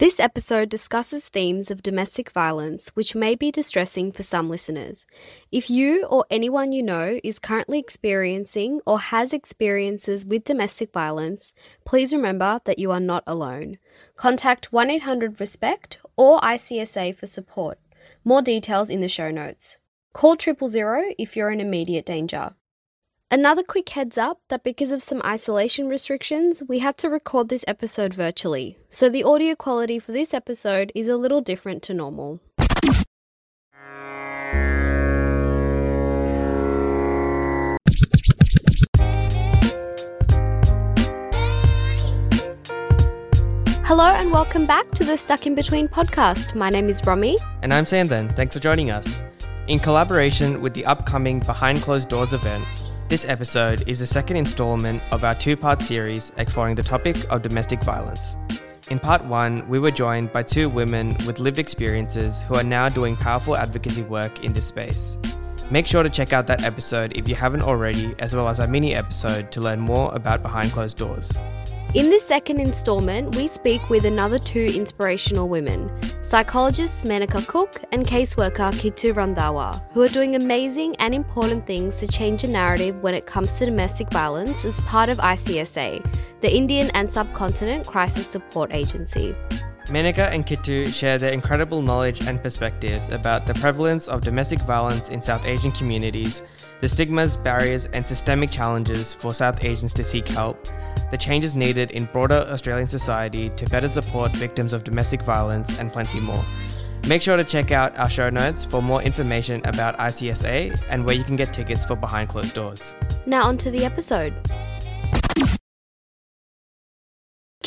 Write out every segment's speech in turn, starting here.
This episode discusses themes of domestic violence which may be distressing for some listeners. If you or anyone you know is currently experiencing or has experiences with domestic violence, please remember that you are not alone. Contact 1 800 RESPECT or ICSA for support. More details in the show notes. Call triple zero if you're in immediate danger. Another quick heads up that because of some isolation restrictions, we had to record this episode virtually, so the audio quality for this episode is a little different to normal. Hello and welcome back to the Stuck in Between podcast. My name is Romy. And I'm Sandhan. Thanks for joining us. In collaboration with the upcoming Behind Closed Doors event, this episode is the second installment of our two part series exploring the topic of domestic violence. In part one, we were joined by two women with lived experiences who are now doing powerful advocacy work in this space. Make sure to check out that episode if you haven't already, as well as our mini episode to learn more about Behind Closed Doors. In this second installment, we speak with another two inspirational women, psychologist Menaka Cook and caseworker Kitu Randhawa, who are doing amazing and important things to change the narrative when it comes to domestic violence as part of ICSA, the Indian and Subcontinent Crisis Support Agency. Menaka and Kitu share their incredible knowledge and perspectives about the prevalence of domestic violence in South Asian communities, the stigmas, barriers, and systemic challenges for South Asians to seek help, the changes needed in broader Australian society to better support victims of domestic violence, and plenty more. Make sure to check out our show notes for more information about ICSA and where you can get tickets for Behind Closed Doors. Now, on to the episode.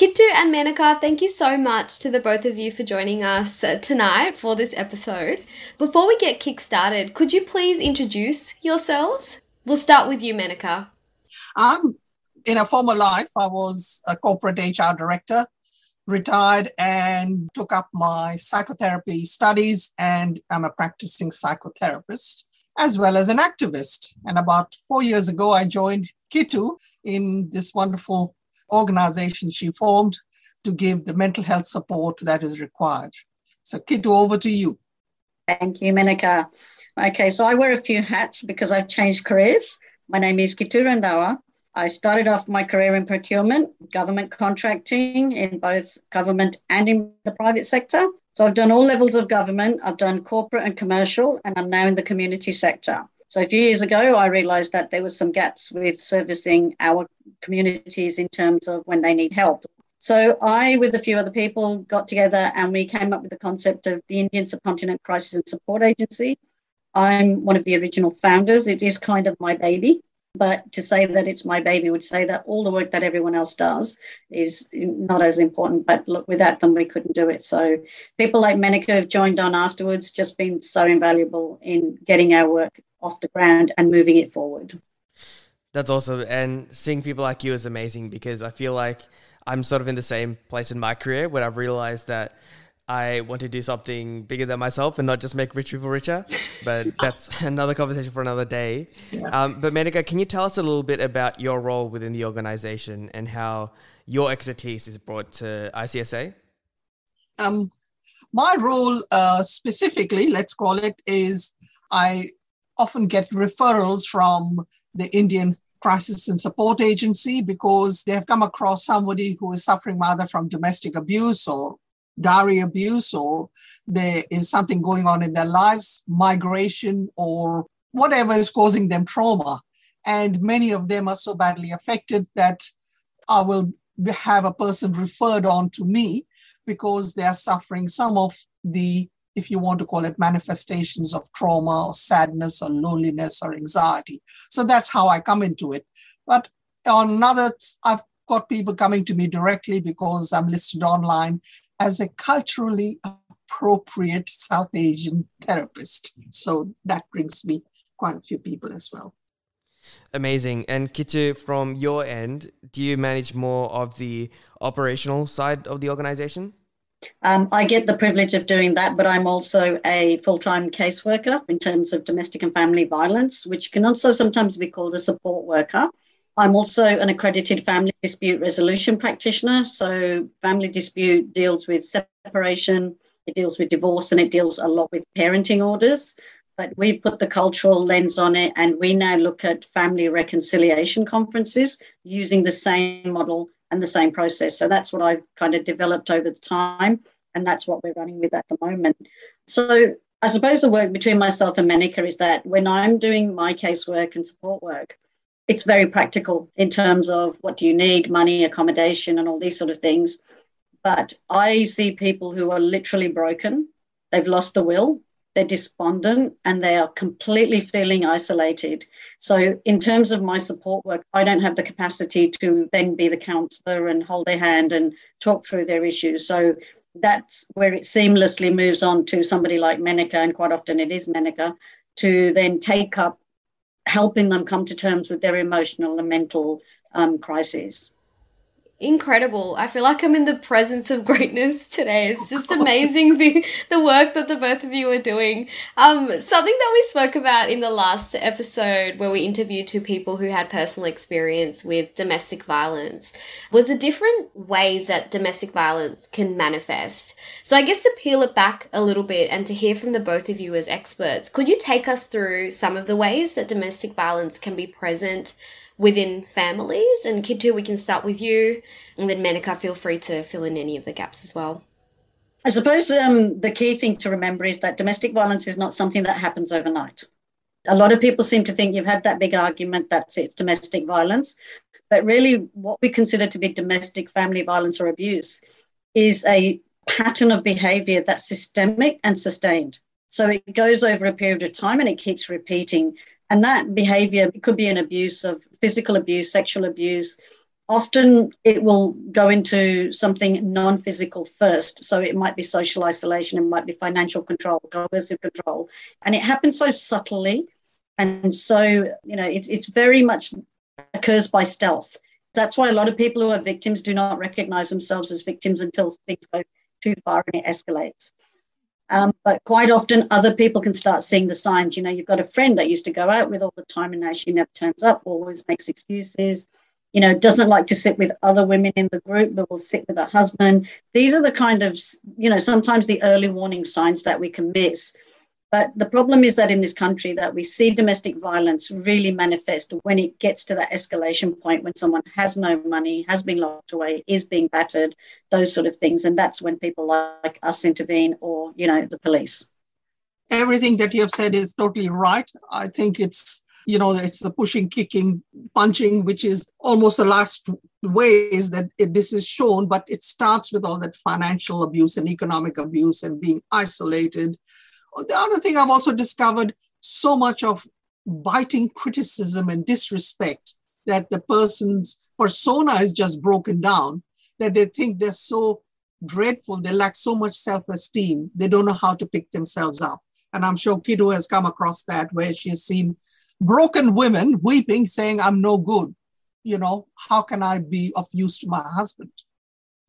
Kitu and Menaka, thank you so much to the both of you for joining us tonight for this episode. Before we get kick started, could you please introduce yourselves? We'll start with you, Menaka. Um, in a former life, I was a corporate HR director, retired and took up my psychotherapy studies, and I'm a practicing psychotherapist as well as an activist. And about four years ago, I joined Kitu in this wonderful organization she formed to give the mental health support that is required. So, Kitu, over to you. Thank you, Menaka. Okay, so I wear a few hats because I've changed careers. My name is Kitu Randhawa. I started off my career in procurement, government contracting in both government and in the private sector. So I've done all levels of government, I've done corporate and commercial, and I'm now in the community sector. So a few years ago, I realized that there were some gaps with servicing our communities in terms of when they need help. So I, with a few other people, got together and we came up with the concept of the Indian Subcontinent Crisis and Support Agency. I'm one of the original founders. It is kind of my baby. But to say that it's my baby would say that all the work that everyone else does is not as important. But look, without them, we couldn't do it. So people like Menaka have joined on afterwards, just been so invaluable in getting our work off the ground and moving it forward. That's awesome. And seeing people like you is amazing because I feel like I'm sort of in the same place in my career where I've realized that I want to do something bigger than myself and not just make rich people richer. But that's another conversation for another day. Yeah. Um, but Menaka, can you tell us a little bit about your role within the organization and how your expertise is brought to ICSA? Um, my role uh, specifically, let's call it, is I often get referrals from the Indian Crisis and Support Agency because they have come across somebody who is suffering either from domestic abuse or dowry abuse or there is something going on in their lives, migration or whatever is causing them trauma. And many of them are so badly affected that I will have a person referred on to me because they are suffering some of the, if you want to call it, manifestations of trauma or sadness or loneliness or anxiety. So that's how I come into it. But on another, I've got people coming to me directly because I'm listed online as a culturally appropriate South Asian therapist. So that brings me quite a few people as well. Amazing. And Kitu, from your end, do you manage more of the operational side of the organization? Um, I get the privilege of doing that, but I'm also a full time caseworker in terms of domestic and family violence, which can also sometimes be called a support worker. I'm also an accredited family dispute resolution practitioner. So, family dispute deals with separation, it deals with divorce, and it deals a lot with parenting orders. But we've put the cultural lens on it, and we now look at family reconciliation conferences using the same model and the same process. So, that's what I've kind of developed over the time, and that's what we're running with at the moment. So, I suppose the work between myself and Menaka is that when I'm doing my casework and support work, it's very practical in terms of what do you need money accommodation and all these sort of things but i see people who are literally broken they've lost the will they're despondent and they are completely feeling isolated. So in terms of my support work i don't have the capacity to then be the counselor and hold their hand and talk through their issues. So that's where it seamlessly moves on to somebody like Menaka, and quite often it is Menaka, to then take up helping them come to terms with their emotional and mental um, crises incredible. I feel like I'm in the presence of greatness today. It's just amazing the, the work that the both of you are doing. Um, something that we spoke about in the last episode where we interviewed two people who had personal experience with domestic violence was the different ways that domestic violence can manifest. So I guess to peel it back a little bit and to hear from the both of you as experts, could you take us through some of the ways that domestic violence can be present within families. And Kitu, we can start with you, and then Menaka, feel free to fill in any of the gaps as well. I suppose um, the key thing to remember is that domestic violence is not something that happens overnight. A lot of people seem to think you've had that big argument, that's it, it's domestic violence. But really, what we consider to be domestic family violence or abuse is a pattern of behavior that's systemic and sustained. So it goes over a period of time and it keeps repeating. And that behavior could be an abuse of physical abuse, sexual abuse. Often it will go into something non physical first. So it might be social isolation, it might be financial control, coercive control. And it happens so subtly. And so, you know, it, it's very much occurs by stealth. That's why a lot of people who are victims do not recognize themselves as victims until things go too far and it escalates. Um, but quite often, other people can start seeing the signs. You know, you've got a friend that used to go out with all the time, and now she never turns up, always makes excuses. You know, doesn't like to sit with other women in the group, but will sit with her husband. These are the kind of, you know, sometimes the early warning signs that we can miss but the problem is that in this country that we see domestic violence really manifest when it gets to that escalation point when someone has no money, has been locked away, is being battered, those sort of things. And that's when people like us intervene or, you know, the police. Everything that you have said is totally right. I think it's you know it's the pushing kicking punching which is almost the last ways that it, this is shown but it starts with all that financial abuse and economic abuse and being isolated the other thing I've also discovered so much of biting criticism and disrespect that the person's persona is just broken down, that they think they're so dreadful, they lack so much self esteem, they don't know how to pick themselves up. And I'm sure Kitu has come across that where she's seen broken women weeping, saying, I'm no good. You know, how can I be of use to my husband?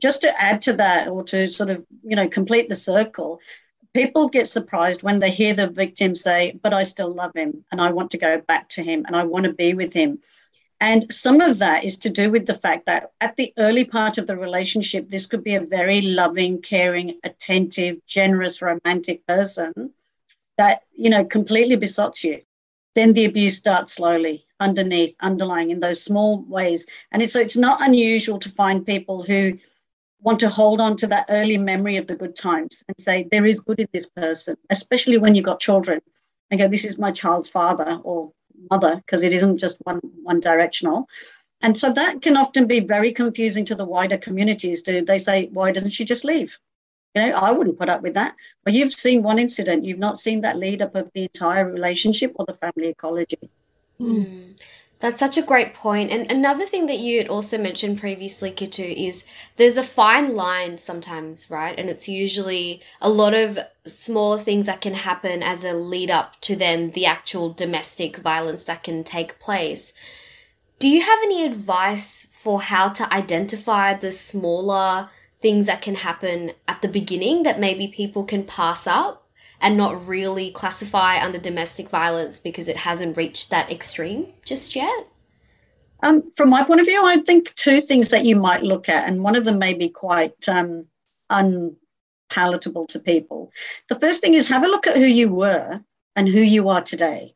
Just to add to that, or to sort of, you know, complete the circle, people get surprised when they hear the victim say, But I still love him and I want to go back to him and I want to be with him. And some of that is to do with the fact that at the early part of the relationship, this could be a very loving, caring, attentive, generous, romantic person that, you know, completely besots you. Then the abuse starts slowly underneath, underlying in those small ways. And it's, so it's not unusual to find people who want to hold on to that early memory of the good times and say there is good in this person, especially when you've got children. And go, this is my child's father or mother, because it isn't just one one directional. And so that can often be very confusing to the wider communities. Do they say, why doesn't she just leave? You know, I wouldn't put up with that. But you've seen one incident, you've not seen that lead up of the entire relationship or the family ecology. Mm. That's such a great point. And another thing that you had also mentioned previously, Kitu, is there's a fine line sometimes, right? And it's usually a lot of smaller things that can happen as a lead up to then the actual domestic violence that can take place. Do you have any advice for how to identify the smaller things that can happen at the beginning that maybe people can pass up? And not really classify under domestic violence because it hasn't reached that extreme just yet? Um, from my point of view, I think two things that you might look at, and one of them may be quite um, unpalatable to people. The first thing is have a look at who you were and who you are today.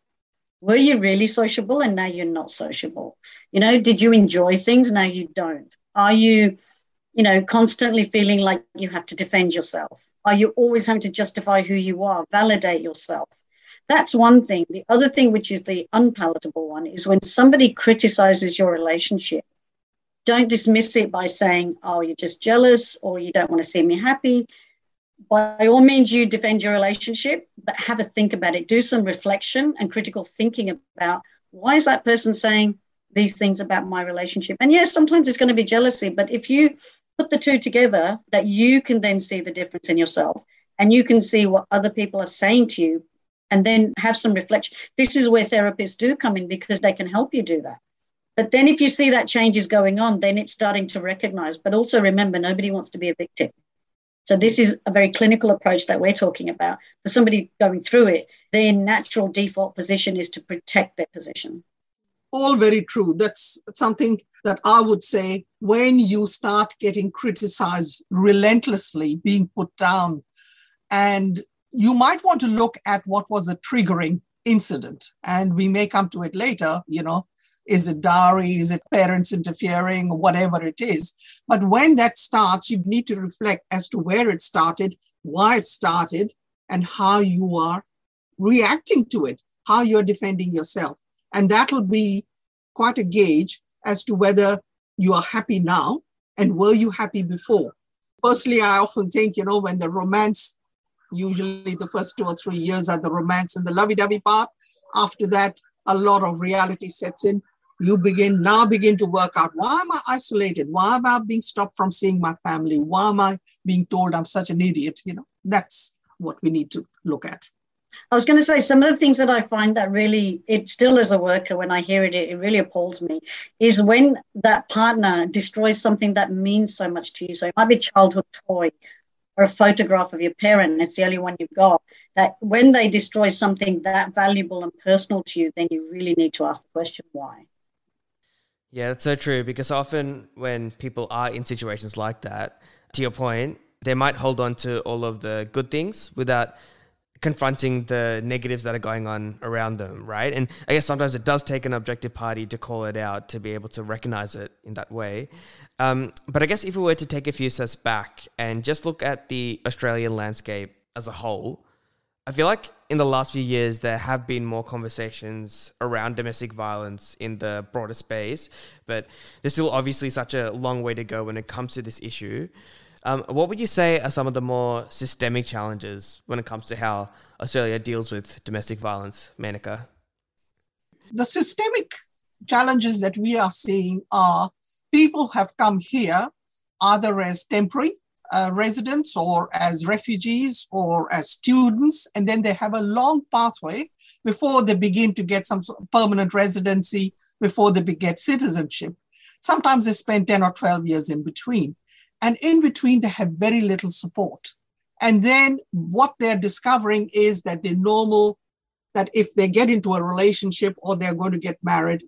Were you really sociable and now you're not sociable? You know, did you enjoy things? Now you don't. Are you, you know, constantly feeling like you have to defend yourself? Are you always having to justify who you are, validate yourself? That's one thing. The other thing, which is the unpalatable one, is when somebody criticizes your relationship, don't dismiss it by saying, oh, you're just jealous or you don't want to see me happy. By all means, you defend your relationship, but have a think about it. Do some reflection and critical thinking about why is that person saying these things about my relationship? And yes, sometimes it's going to be jealousy, but if you put the two together, that you can then see the difference in yourself and you can see what other people are saying to you and then have some reflection. This is where therapists do come in because they can help you do that. But then if you see that change is going on, then it's starting to recognize. But also remember, nobody wants to be a victim. So this is a very clinical approach that we're talking about. For somebody going through it, their natural default position is to protect their position. All very true. That's something that I would say when you start getting criticized relentlessly, being put down, and you might want to look at what was a triggering incident. And we may come to it later, you know, is it dowry? Is it parents interfering? Whatever it is. But when that starts, you need to reflect as to where it started, why it started, and how you are reacting to it, how you're defending yourself. And that'll be quite a gauge as to whether you are happy now and were you happy before. Personally, I often think, you know, when the romance usually the first two or three years are the romance and the lovey-dovey part. After that, a lot of reality sets in. You begin now begin to work out why am I isolated? Why am I being stopped from seeing my family? Why am I being told I'm such an idiot? You know, that's what we need to look at. I was going to say some of the things that I find that really, it still as a worker, when I hear it, it, it really appalls me, is when that partner destroys something that means so much to you. So it might be a childhood toy or a photograph of your parent it's the only one you've got, that when they destroy something that valuable and personal to you, then you really need to ask the question why. Yeah, that's so true because often when people are in situations like that, to your point, they might hold on to all of the good things without confronting the negatives that are going on around them, right? And I guess sometimes it does take an objective party to call it out to be able to recognize it in that way. Um, but I guess if we were to take a few steps back and just look at the Australian landscape as a whole, I feel like in the last few years there have been more conversations around domestic violence in the broader space, but there's still obviously such a long way to go when it comes to this issue. Um, what would you say are some of the more systemic challenges when it comes to how Australia deals with domestic violence, Menaka? The systemic challenges that we are seeing are people have come here either as temporary uh, residents or as refugees or as students, and then they have a long pathway before they begin to get some permanent residency, before they get citizenship. Sometimes they spend 10 or 12 years in between. And in between, they have very little support. And then what they're discovering is that the normal, that if they get into a relationship or they're going to get married,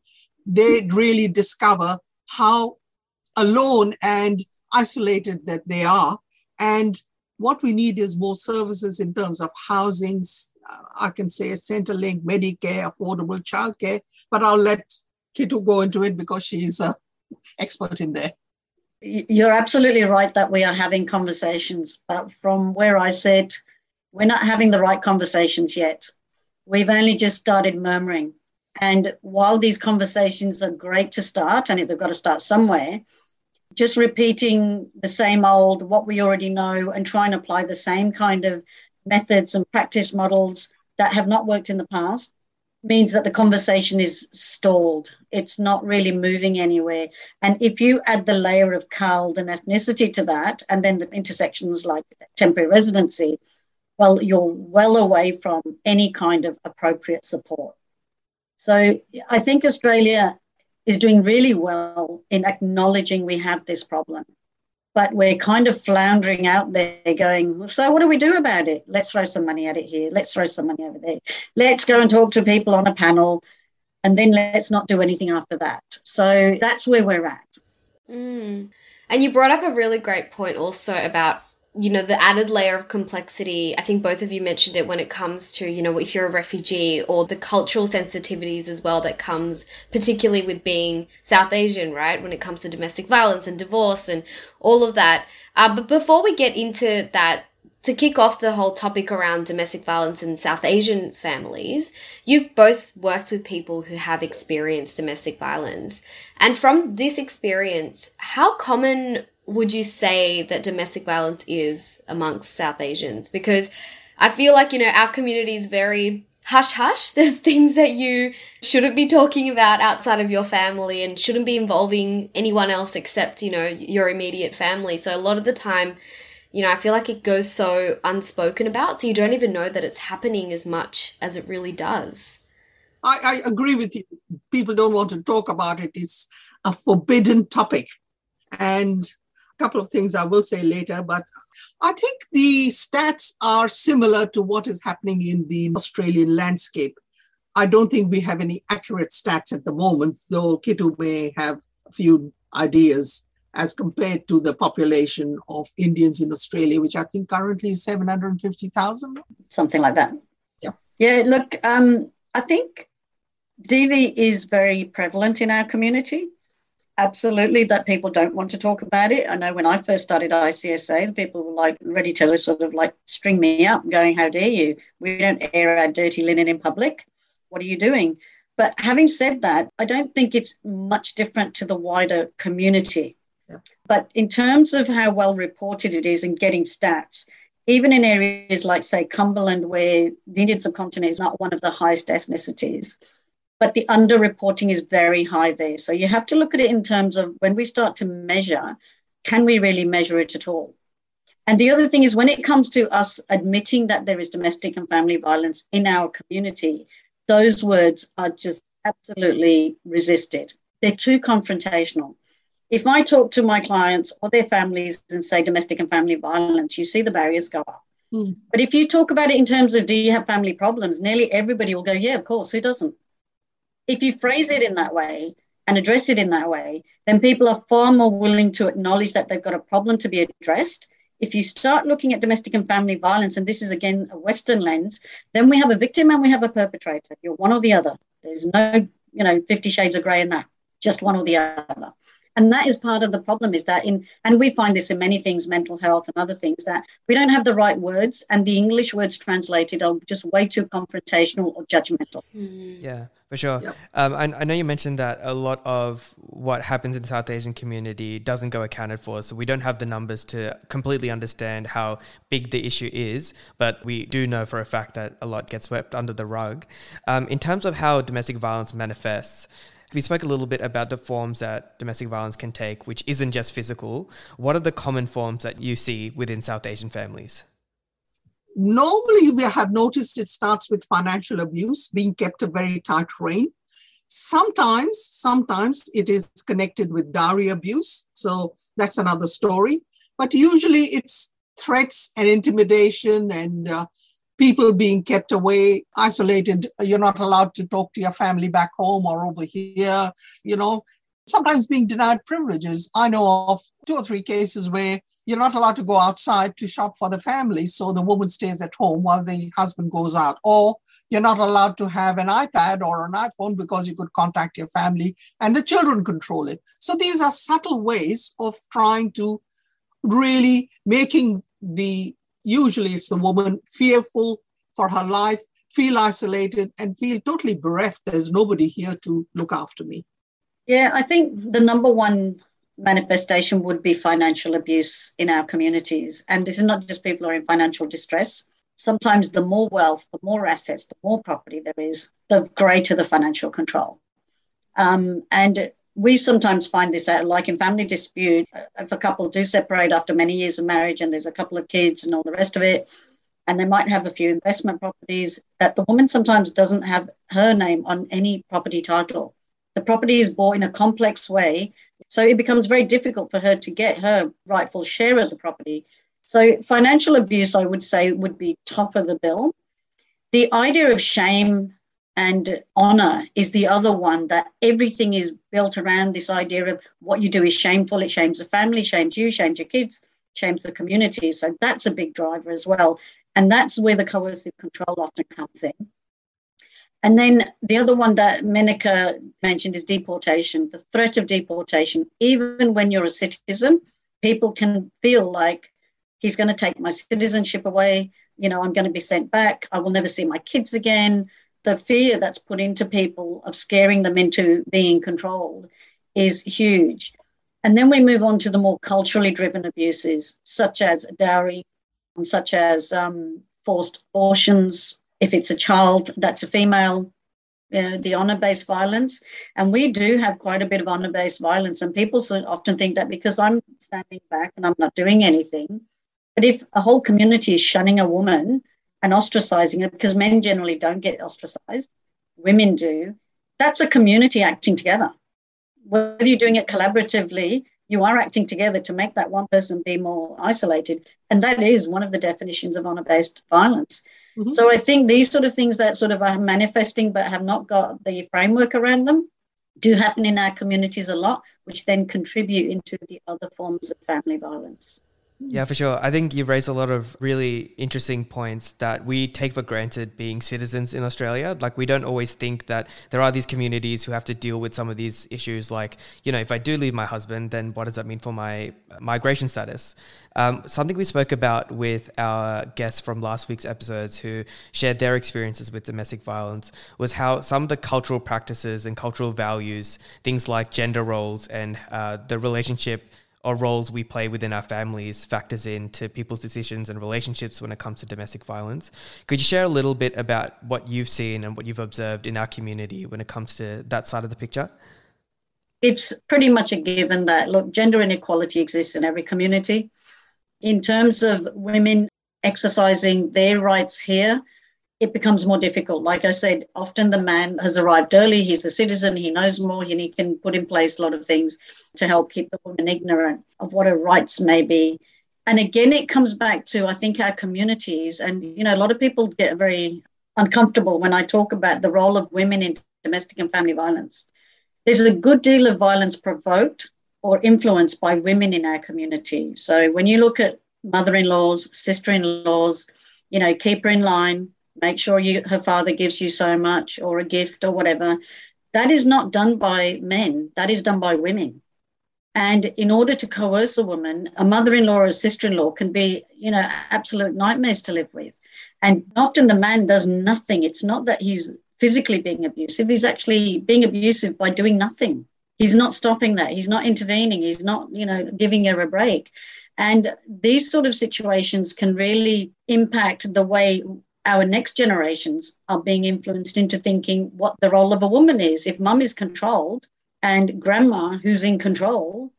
they really discover how alone and isolated that they are. And what we need is more services in terms of housing. I can say Centrelink, Medicare, affordable childcare, but I'll let Kitu go into it because she's an expert in there. You're absolutely right that we are having conversations, but from where I sit, we're not having the right conversations yet. We've only just started murmuring. And while these conversations are great to start, and they've got to start somewhere, just repeating the same old, what we already know, and trying to apply the same kind of methods and practice models that have not worked in the past means that the conversation is stalled. It's not really moving anywhere. And if you add the layer of CALD and ethnicity to that, and then the intersections like temporary residency, well, you're well away from any kind of appropriate support. So I think Australia is doing really well in acknowledging we have this problem but we're kind of floundering out there going, so what do we do about it? Let's throw some money at it here. Let's throw some money over there. Let's go and talk to people on a panel. and then let's not do anything after that. So that's where we're at. Mm. And you brought up a really great point also about you know the added layer of complexity i think both of you mentioned it when it comes to you know if you're a refugee or the cultural sensitivities as well that comes particularly with being south asian right when it comes to domestic violence and divorce and all of that uh, but before we get into that to kick off the whole topic around domestic violence in South Asian families, you've both worked with people who have experienced domestic violence. And from this experience, how common would you say that domestic violence is amongst South Asians? Because I feel like, you know, our community is very hush hush. There's things that you shouldn't be talking about outside of your family and shouldn't be involving anyone else except, you know, your immediate family. So a lot of the time, you know, I feel like it goes so unspoken about, so you don't even know that it's happening as much as it really does. I, I agree with you. People don't want to talk about it. It's a forbidden topic. And couple of things I will say later, but I think the stats are similar to what is happening in the Australian landscape. I don't think we have any accurate stats at the moment, though Kitu may have a few ideas as compared to the population of Indians in Australia, which I think currently is 750,000. Something like that. Yeah. Yeah, look, um, I think DV is very prevalent in our community. Absolutely, that people don't want to talk about it. I know when I first started ICSA, the people were like ready to sort of like string me up, going, How dare you? We don't air our dirty linen in public. What are you doing? But having said that, I don't think it's much different to the wider community. But in terms of how well reported it is and getting stats, even in areas like, say, Cumberland, where the Indian subcontinent is not one of the highest ethnicities, but the underreporting is very high there. So you have to look at it in terms of when we start to measure, can we really measure it at all? And the other thing is when it comes to us admitting that there is domestic and family violence in our community, those words are just absolutely resisted. They're too confrontational. If I talk to my clients or their families and say domestic and family violence, you see the barriers go up. Mm. But if you talk about it in terms of do you have family problems, nearly everybody will go, yeah, of course, who doesn't? If you phrase it in that way and address it in that way, then people are far more willing to acknowledge that they've got a problem to be addressed. If you start looking at domestic and family violence, and this is again a Western lens, then we have a victim and we have a perpetrator. You're one or the other. There's no, you know, 50 shades of grey in that, just one or the other and that is part of the problem is that in and we find this in many things mental health and other things that we don't have the right words and the english words translated are just way too confrontational or judgmental mm. yeah for sure yep. um, I, I know you mentioned that a lot of what happens in the south asian community doesn't go accounted for so we don't have the numbers to completely understand how big the issue is but we do know for a fact that a lot gets swept under the rug um, in terms of how domestic violence manifests we spoke a little bit about the forms that domestic violence can take, which isn't just physical. What are the common forms that you see within South Asian families? Normally, we have noticed it starts with financial abuse, being kept a very tight rein. Sometimes, sometimes it is connected with dowry abuse. So that's another story. But usually it's threats and intimidation and uh, people being kept away, isolated. You're not allowed to talk to your family back home or over here, you know, sometimes being denied privileges. I know of two or three cases where you're not allowed to go outside to shop for the family. So the woman stays at home while the husband goes out. Or you're not allowed to have an iPad or an iPhone because you could contact your family and the children control it. So these are subtle ways of trying to really making the usually it's the woman fearful for her life, feel isolated, and feel totally bereft. There's nobody here to look after me. Yeah, I think the number one manifestation would be financial abuse in our communities. And this is not just people who are in financial distress. Sometimes the more wealth, the more assets, the more property there is, the greater the financial control. Um, and we sometimes find this out, like in family dispute, if a couple do separate after many years of marriage and there's a couple of kids and all the rest of it, and they might have a few investment properties, that the woman sometimes doesn't have her name on any property title. The property is bought in a complex way, so it becomes very difficult for her to get her rightful share of the property. So, financial abuse, I would say, would be top of the bill. The idea of shame and honor is the other one that everything is built around this idea of what you do is shameful. It shames the family, shames you, shames your kids, shames the community. So that's a big driver as well. And that's where the coercive control often comes in. And then the other one that Menaka mentioned is deportation, the threat of deportation. Even when you're a citizen, people can feel like he's going to take my citizenship away. You know, I'm going to be sent back. I will never see my kids again. The fear that's put into people of scaring them into being controlled is huge. And then we move on to the more culturally driven abuses, such as dowry, such as um, forced abortions, if it's a child that's a female, you know, the honor based violence. And we do have quite a bit of honor based violence. And people often think that because I'm standing back and I'm not doing anything. But if a whole community is shunning a woman and ostracizing her, because men generally don't get ostracized, women do, that's a community acting together. Whether you're doing it collaboratively, you are acting together to make that one person be more isolated. And that is one of the definitions of honor based violence. Mm-hmm. So I think these sort of things that sort of are manifesting but have not got the framework around them do happen in our communities a lot, which then contribute into the other forms of family violence. Yeah, for sure. I think you raised a lot of really interesting points that we take for granted being citizens in Australia. Like, we don't always think that there are these communities who have to deal with some of these issues. Like, you know, if I do leave my husband, then what does that mean for my migration status? Um, something we spoke about with our guests from last week's episodes who shared their experiences with domestic violence was how some of the cultural practices and cultural values, things like gender roles and uh, the relationship or roles we play within our families factors into people's decisions and relationships when it comes to domestic violence. Could you share a little bit about what you've seen and what you've observed in our community when it comes to that side of the picture? It's pretty much a given that, look, gender inequality exists in every community. In terms of women exercising their rights here, it becomes more difficult. Like I said, often the man has arrived early, he's a citizen, he knows more, and he can put in place a lot of things to help keep the woman ignorant of what her rights may be. And again, it comes back to, I think, our communities. And, you know, a lot of people get very uncomfortable when I talk about the role of women in domestic and family violence. There's a good deal of violence provoked or influenced by women in our community. So when you look at mother in laws, sister in laws, you know, keep her in line, make sure you, her father gives you so much or a gift or whatever. That is not done by men, that is done by women. And in order to coerce a woman, a mother in law or a sister in law can be, you know, absolute nightmares to live with. And often the man does nothing. It's not that he's physically being abusive, he's actually being abusive by doing nothing. He's not stopping that. He's not intervening. He's not, you know, giving her a break. And these sort of situations can really impact the way our next generations are being influenced into thinking what the role of a woman is. If mum is controlled and grandma who's in control,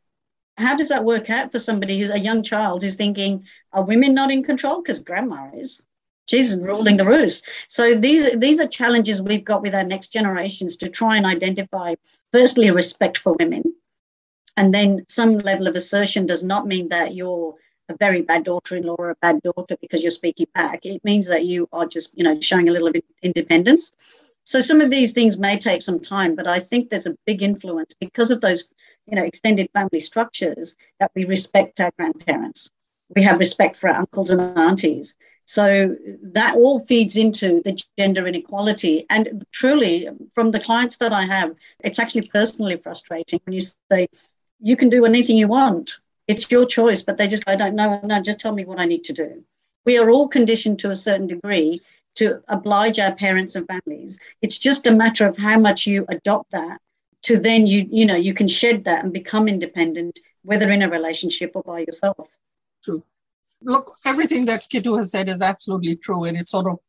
how does that work out for somebody who's a young child who's thinking, are women not in control? Because grandma is. She's ruling the roost. So these, these are challenges we've got with our next generations to try and identify, firstly, respect for women. And then some level of assertion does not mean that you're a very bad daughter-in-law or a bad daughter because you're speaking back. It means that you are just, you know, showing a little bit independence. So some of these things may take some time, but I think there's a big influence because of those, you know, extended family structures that we respect our grandparents. We have respect for our uncles and aunties. So that all feeds into the gender inequality. And truly, from the clients that I have, it's actually personally frustrating when you say, you can do anything you want. It's your choice, but they just, I don't know, no, just tell me what I need to do. We are all conditioned to a certain degree to oblige our parents and families. It's just a matter of how much you adopt that to then you, you know, you can shed that and become independent, whether in a relationship or by yourself. True. Look, everything that Kitu has said is absolutely true. And it sort of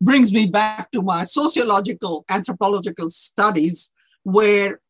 brings me back to my sociological, anthropological studies, where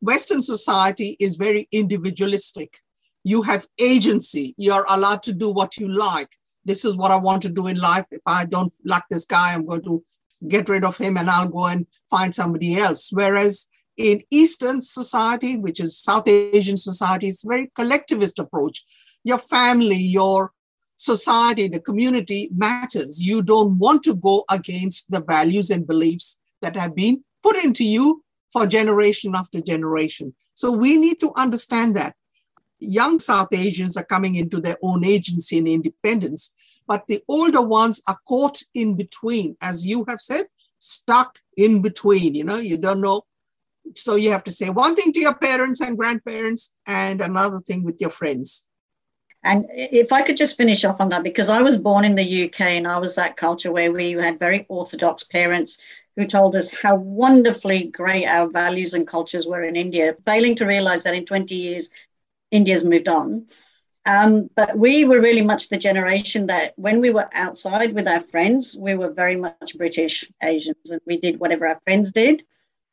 Western society is very individualistic you have agency. You're allowed to do what you like. This is what I want to do in life. If I don't like this guy, I'm going to get rid of him and I'll go and find somebody else. Whereas in Eastern society, which is South Asian society, it's a very collectivist approach. Your family, your society, the community matters. You don't want to go against the values and beliefs that have been put into you for generation after generation. So we need to understand that. Young South Asians are coming into their own agency and independence, but the older ones are caught in between, as you have said, stuck in between. You know, you don't know. So you have to say one thing to your parents and grandparents and another thing with your friends. And if I could just finish off on that, because I was born in the UK and I was that culture where we had very orthodox parents who told us how wonderfully great our values and cultures were in India, failing to realize that in 20 years, India's moved on. Um, but we were really much the generation that when we were outside with our friends, we were very much British Asians and we did whatever our friends did.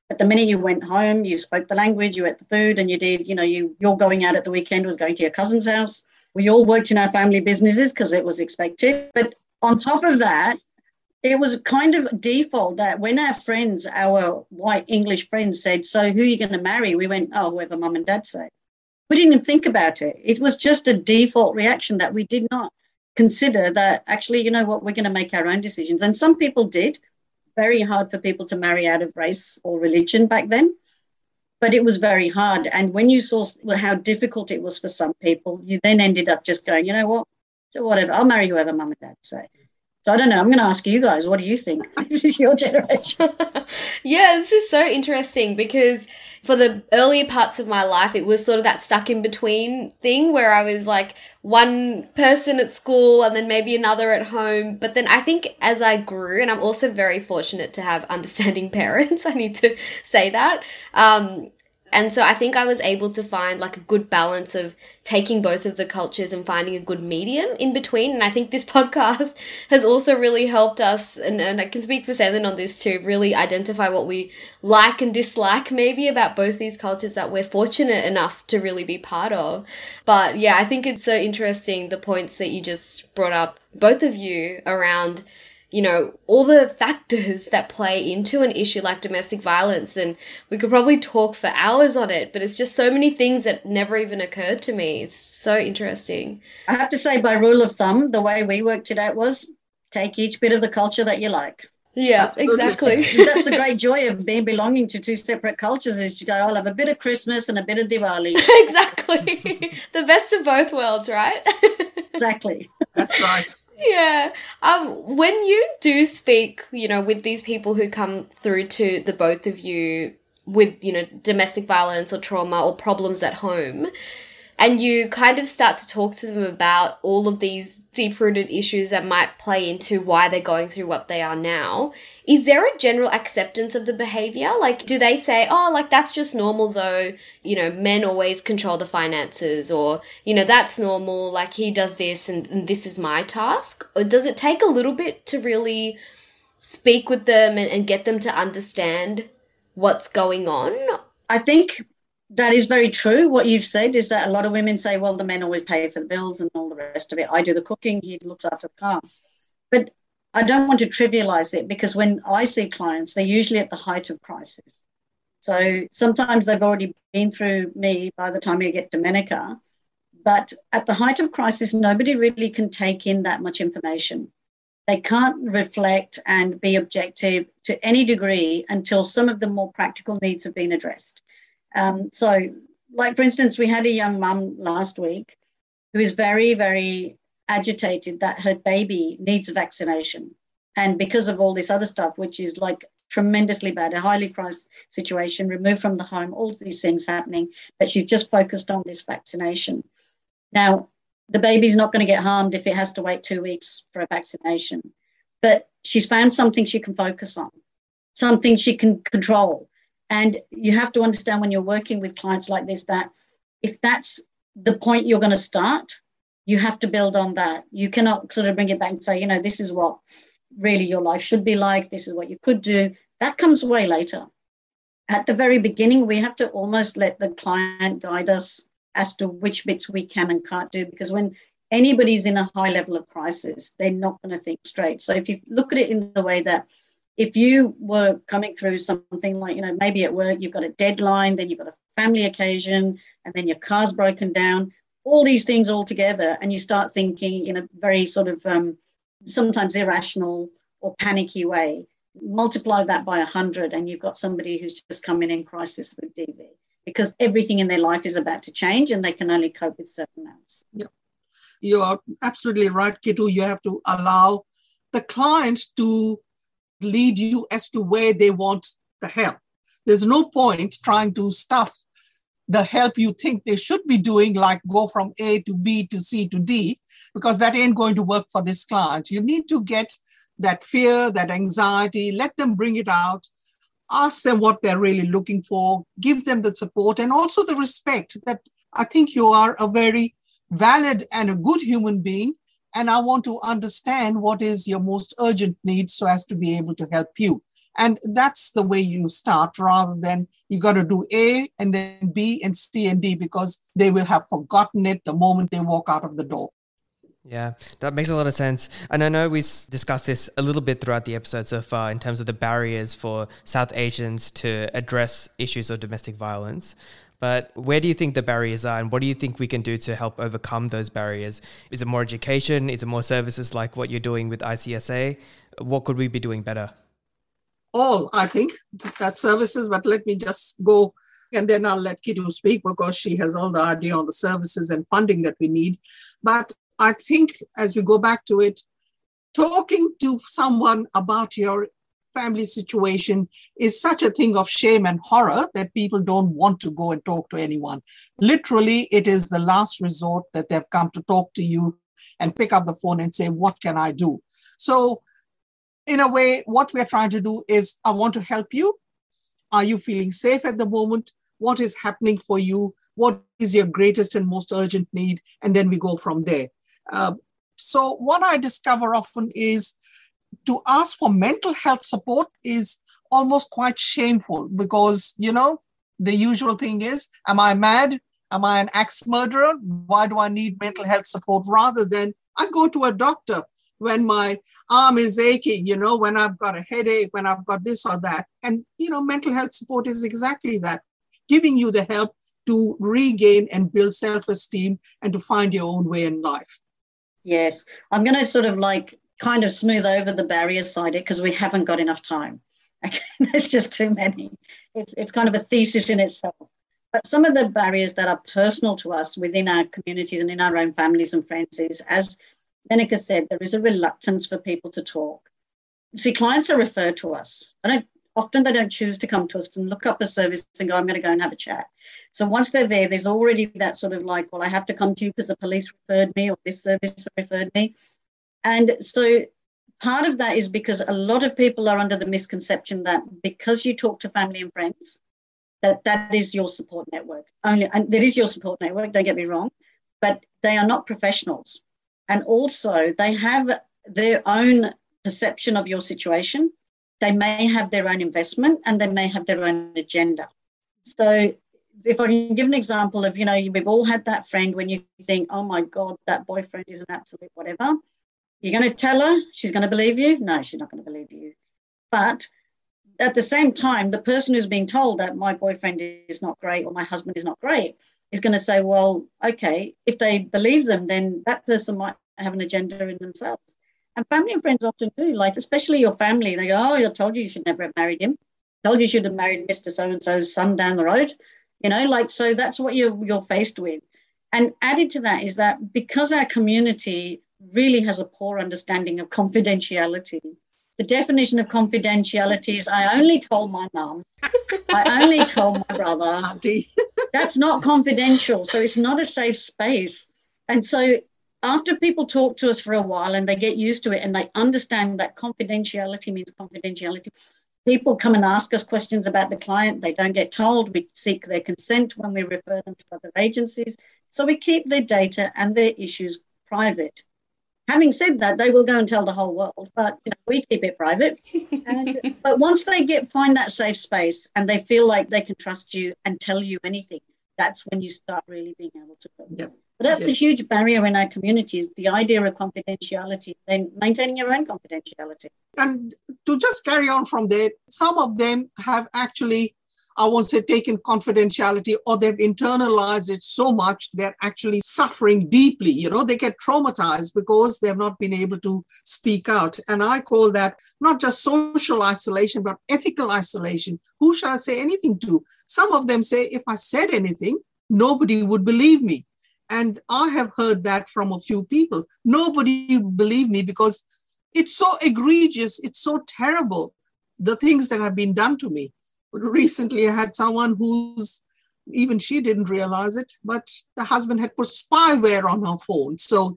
But the minute you went home, you spoke the language, you ate the food, and you did, you know, you you're going out at the weekend was going to your cousin's house we all worked in our family businesses because it was expected. But on top of that, it was kind of default that when our friends, our white English friends said, So who are you going to marry? We went, Oh, whoever mum and dad say. We didn't even think about it. It was just a default reaction that we did not consider that actually, you know what, we're going to make our own decisions. And some people did. Very hard for people to marry out of race or religion back then but it was very hard. And when you saw how difficult it was for some people, you then ended up just going, you know what, so whatever, I'll marry whoever mum and dad say. So I don't know. I'm going to ask you guys, what do you think? this is your generation. yeah, this is so interesting because for the earlier parts of my life, it was sort of that stuck in between thing where I was like one person at school and then maybe another at home. But then I think as I grew, and I'm also very fortunate to have understanding parents, I need to say that. Um, and so I think I was able to find like a good balance of taking both of the cultures and finding a good medium in between. And I think this podcast has also really helped us, and, and I can speak for Seven on this too, really identify what we like and dislike maybe about both these cultures that we're fortunate enough to really be part of. But yeah, I think it's so interesting the points that you just brought up, both of you, around you know, all the factors that play into an issue like domestic violence. And we could probably talk for hours on it, but it's just so many things that never even occurred to me. It's so interesting. I have to say, by rule of thumb, the way we worked it out was take each bit of the culture that you like. Yeah, Absolutely. exactly. That's the great joy of being belonging to two separate cultures is you go, I'll have a bit of Christmas and a bit of Diwali. exactly. the best of both worlds, right? exactly. That's right yeah. Um, when you do speak, you know, with these people who come through to the both of you with, you know, domestic violence or trauma or problems at home, and you kind of start to talk to them about all of these deep rooted issues that might play into why they're going through what they are now. Is there a general acceptance of the behavior? Like, do they say, oh, like that's just normal though, you know, men always control the finances, or, you know, that's normal, like he does this and, and this is my task? Or does it take a little bit to really speak with them and, and get them to understand what's going on? I think that is very true. What you've said is that a lot of women say, well, the men always pay for the bills and all the rest of it. I do the cooking, he looks after the car. But I don't want to trivialize it because when I see clients, they're usually at the height of crisis. So sometimes they've already been through me by the time they get to Menaka. But at the height of crisis, nobody really can take in that much information. They can't reflect and be objective to any degree until some of the more practical needs have been addressed. Um, so, like for instance, we had a young mum last week who is very, very agitated that her baby needs a vaccination. And because of all this other stuff, which is like tremendously bad, a highly crisis situation, removed from the home, all these things happening, but she's just focused on this vaccination. Now, the baby's not going to get harmed if it has to wait two weeks for a vaccination, but she's found something she can focus on, something she can control. And you have to understand when you're working with clients like this that if that's the point you're going to start, you have to build on that. You cannot sort of bring it back and say, you know, this is what really your life should be like. This is what you could do. That comes way later. At the very beginning, we have to almost let the client guide us as to which bits we can and can't do. Because when anybody's in a high level of crisis, they're not going to think straight. So if you look at it in the way that if you were coming through something like, you know, maybe at work you've got a deadline, then you've got a family occasion, and then your car's broken down, all these things all together, and you start thinking in a very sort of um, sometimes irrational or panicky way, multiply that by 100 and you've got somebody who's just coming in crisis with DV because everything in their life is about to change and they can only cope with certain amounts. Yeah. You are absolutely right, Kitu. You have to allow the client to lead you as to where they want the help. There's no point trying to stuff the help you think they should be doing, like go from A to B to C to D, because that ain't going to work for this client. You need to get that fear, that anxiety, let them bring it out, ask them what they're really looking for, give them the support and also the respect that I think you are a very valid and a good human being. And I want to understand what is your most urgent need so as to be able to help you. And that's the way you start rather than you got to do A and then B and C and D because they will have forgotten it the moment they walk out of the door. Yeah, that makes a lot of sense. And I know we've discussed this a little bit throughout the episode so far in terms of the barriers for South Asians to address issues of domestic violence. But where do you think the barriers are, and what do you think we can do to help overcome those barriers? Is it more education? Is it more services like what you're doing with ICSA? What could we be doing better? All, I think, that services, but let me just go and then I'll let Kitu speak because she has all the idea on the services and funding that we need. But I think as we go back to it, talking to someone about your family situation is such a thing of shame and horror that people don't want to go and talk to anyone. Literally, it is the last resort that they've come to talk to you and pick up the phone and say, What can I do? So, in a way, what we're trying to do is, I want to help you. Are you feeling safe at the moment? What is happening for you? What is your greatest and most urgent need? And then we go from there. Uh, so, what I discover often is to ask for mental health support is almost quite shameful because, you know, the usual thing is, am I mad? Am I an axe murderer? Why do I need mental health support? Rather than I go to a doctor when my arm is aching, you know, when I've got a headache, when I've got this or that. And, you know, mental health support is exactly that giving you the help to regain and build self esteem and to find your own way in life. Yes, I'm going to sort of like kind of smooth over the barrier side it because we haven't got enough time. Okay, there's just too many. It's, it's kind of a thesis in itself. But some of the barriers that are personal to us within our communities and in our own families and friends is, as Menaka said, there is a reluctance for people to talk. See, clients are referred to us. I don't often they don't choose to come to us and look up a service and go, I'm going to go and have a chat. So once they're there, there's already that sort of like, well, I have to come to you because the police referred me or this service referred me. And so part of that is because a lot of people are under the misconception that because you talk to family and friends, that that is your support network. Only and that is your support network, don't get me wrong, but they are not professionals. And also they have their own perception of your situation. They may have their own investment and they may have their own agenda. So if I can give an example of, you know, we've all had that friend when you think, oh my God, that boyfriend is an absolute whatever. You're going to tell her she's going to believe you? No, she's not going to believe you. But at the same time, the person who's being told that my boyfriend is not great or my husband is not great is going to say, well, okay, if they believe them, then that person might have an agenda in themselves. And family and friends often do, like especially your family. They go, oh, I told you you should never have married him. I told you you should have married Mr. So and so's son down the road you know like so that's what you're you're faced with and added to that is that because our community really has a poor understanding of confidentiality the definition of confidentiality is i only told my mum i only told my brother that's not confidential so it's not a safe space and so after people talk to us for a while and they get used to it and they understand that confidentiality means confidentiality People come and ask us questions about the client. They don't get told. We seek their consent when we refer them to other agencies. So we keep their data and their issues private. Having said that, they will go and tell the whole world, but you know, we keep it private. And, but once they get find that safe space and they feel like they can trust you and tell you anything, that's when you start really being able to. Yep. But that's a huge barrier in our communities, the idea of confidentiality, then maintaining your own confidentiality. And to just carry on from there, some of them have actually I won't say taken confidentiality or they've internalized it so much they're actually suffering deeply. You know, they get traumatized because they've not been able to speak out. And I call that not just social isolation, but ethical isolation. Who shall I say anything to? Some of them say, if I said anything, nobody would believe me. And I have heard that from a few people. Nobody believe me because it's so egregious, it's so terrible, the things that have been done to me. Recently, I had someone who's even she didn't realize it, but the husband had put spyware on her phone. So,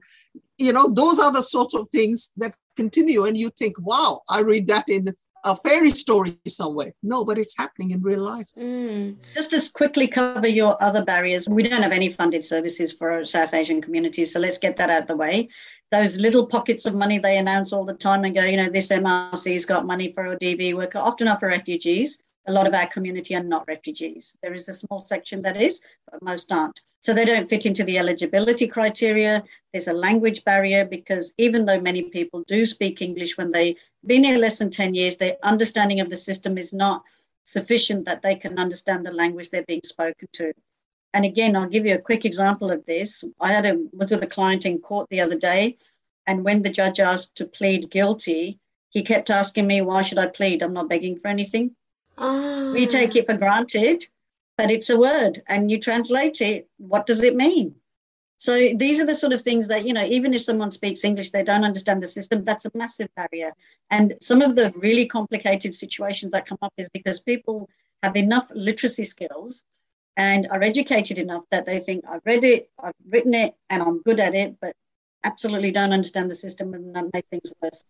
you know, those are the sorts of things that continue. And you think, wow, I read that in a fairy story somewhere. No, but it's happening in real life. Mm. Just to quickly cover your other barriers, we don't have any funded services for South Asian communities. So let's get that out of the way. Those little pockets of money they announce all the time and go, you know, this MRC's got money for a DV worker, often are for refugees. A lot of our community are not refugees. There is a small section that is, but most aren't. So they don't fit into the eligibility criteria. There's a language barrier because even though many people do speak English when they've been here less than 10 years, their understanding of the system is not sufficient that they can understand the language they're being spoken to. And again, I'll give you a quick example of this. I had a was with a client in court the other day, and when the judge asked to plead guilty, he kept asking me, "Why should I plead? I'm not begging for anything." Oh. We take it for granted but it's a word and you translate it. What does it mean? So these are the sort of things that, you know, even if someone speaks English, they don't understand the system, that's a massive barrier. And some of the really complicated situations that come up is because people have enough literacy skills and are educated enough that they think, I've read it, I've written it, and I'm good at it, but absolutely don't understand the system and that make things worse.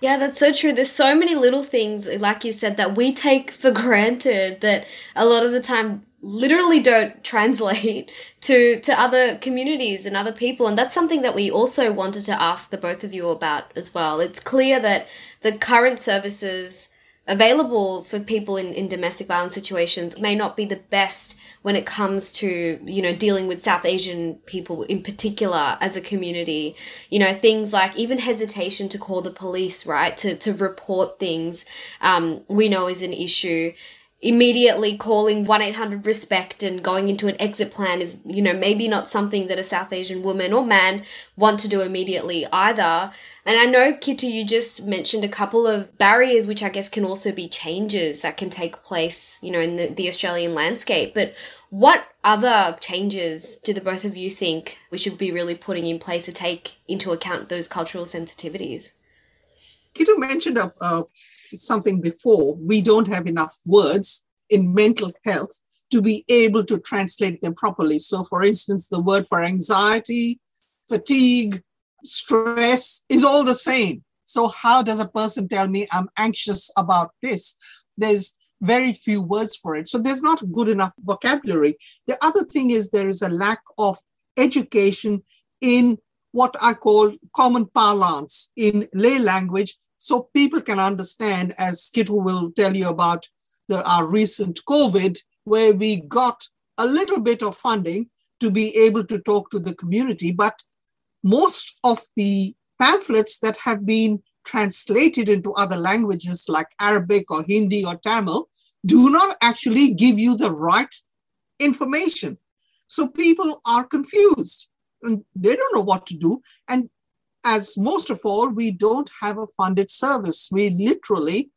Yeah, that's so true. There's so many little things, like you said, that we take for granted that a lot of the time literally don't translate to to other communities and other people and that's something that we also wanted to ask the both of you about as well it's clear that the current services available for people in, in domestic violence situations may not be the best when it comes to you know dealing with south asian people in particular as a community you know things like even hesitation to call the police right to, to report things um, we know is an issue immediately calling 1-800-respect and going into an exit plan is you know maybe not something that a south asian woman or man want to do immediately either. And i know kitu you just mentioned a couple of barriers which i guess can also be changes that can take place you know in the, the australian landscape. But what other changes do the both of you think we should be really putting in place to take into account those cultural sensitivities? Kitu mentioned a, a something before, we don't have enough words in mental health to be able to translate them properly. So, for instance, the word for anxiety, fatigue, stress is all the same. So, how does a person tell me I'm anxious about this? There's very few words for it. So, there's not good enough vocabulary. The other thing is there is a lack of education in what I call common parlance in lay language so people can understand, as Kitu will tell you about the, our recent COVID, where we got a little bit of funding to be able to talk to the community. But most of the pamphlets that have been translated into other languages like Arabic or Hindi or Tamil do not actually give you the right information. So people are confused and they don't know what to do. And as most of all, we don't have a funded service. We literally,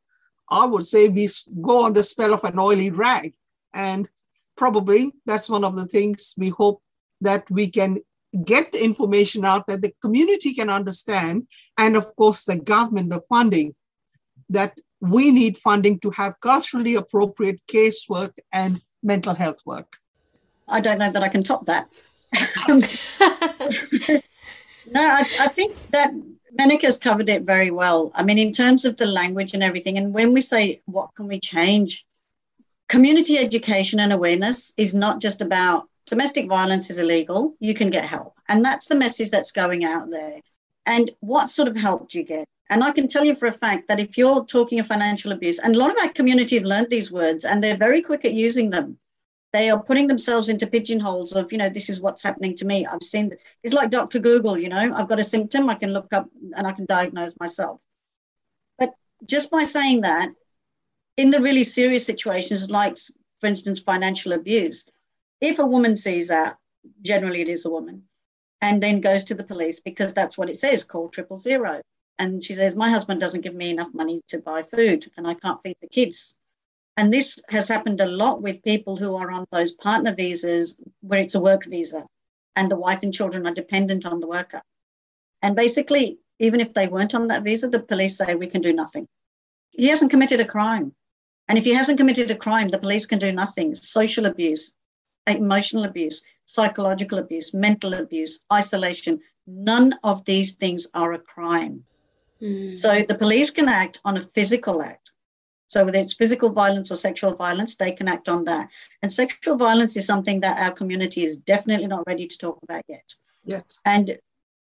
I would say, we go on the spell of an oily rag. And probably that's one of the things we hope that we can get the information out that the community can understand. And of course, the government, the funding, that we need funding to have culturally appropriate casework and mental health work. I don't know that I can top that. No, I, I think that Menaka's covered it very well. I mean, in terms of the language and everything, and when we say what can we change, community education and awareness is not just about domestic violence is illegal, you can get help. And that's the message that's going out there. And what sort of help do you get? And I can tell you for a fact that if you're talking of financial abuse, and a lot of our community have learned these words and they're very quick at using them they are putting themselves into pigeonholes of you know this is what's happening to me i've seen it's like dr google you know i've got a symptom i can look up and i can diagnose myself but just by saying that in the really serious situations like for instance, financial abuse. If a woman sees that, generally it is a woman, and then goes to the police because that's what it says call triple zero. And she says, My husband doesn't give me enough money to buy food and I can't feed the kids. And this has happened a lot with people who are on those partner visas where it's a work visa and the wife and children are dependent on the worker. And basically, even if they weren't on that visa, the police say we can do nothing. He hasn't committed a crime. And if he hasn't committed a crime, the police can do nothing. Social abuse, emotional abuse, psychological abuse, mental abuse, isolation, none of these things are a crime. Mm. So the police can act on a physical act. So whether it's physical violence or sexual violence, they can act on that. And sexual violence is something that our community is definitely not ready to talk about yet. Yet. And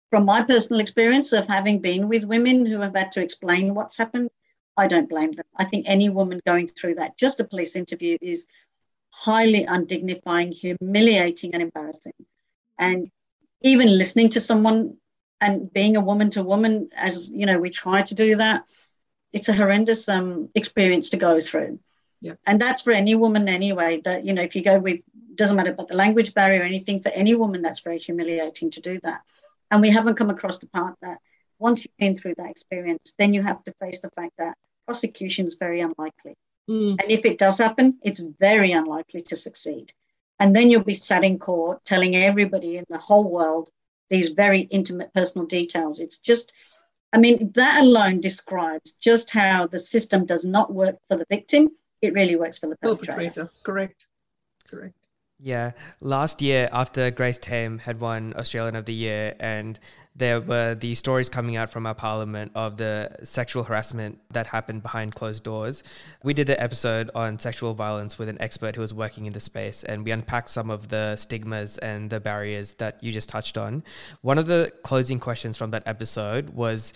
from my personal experience of having been with women who have had to explain what's happened, I don't blame them. I think any woman going through that, just a police interview, is highly undignifying, humiliating, and embarrassing. And even listening to someone and being a woman to woman, as you know, we try to do that, it's a horrendous um, experience to go through. Yeah. And that's for any woman anyway. That you know, if you go with doesn't matter about the language barrier or anything, for any woman that's very humiliating to do that. And we haven't come across the part that once you've been through that experience, then you have to face the fact that prosecution is very unlikely. Mm. And if it does happen, it's very unlikely to succeed. And then you'll be sat in court telling everybody in the whole world these very intimate personal details. It's just, I mean, that alone describes just how the system does not work for the victim. It really works for the perpetrator. perpetrator. Correct. Correct. Yeah. Last year, after Grace Tame had won Australian of the Year, and there were the stories coming out from our parliament of the sexual harassment that happened behind closed doors. We did an episode on sexual violence with an expert who was working in the space, and we unpacked some of the stigmas and the barriers that you just touched on. One of the closing questions from that episode was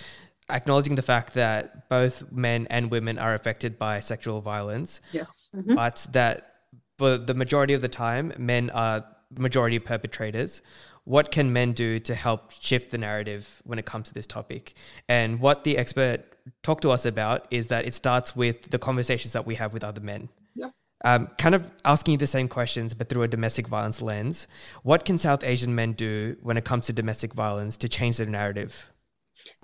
acknowledging the fact that both men and women are affected by sexual violence. Yes. Mm-hmm. But that for the majority of the time, men are majority perpetrators. What can men do to help shift the narrative when it comes to this topic? And what the expert talked to us about is that it starts with the conversations that we have with other men. Yep. Um, kind of asking you the same questions, but through a domestic violence lens. What can South Asian men do when it comes to domestic violence to change the narrative?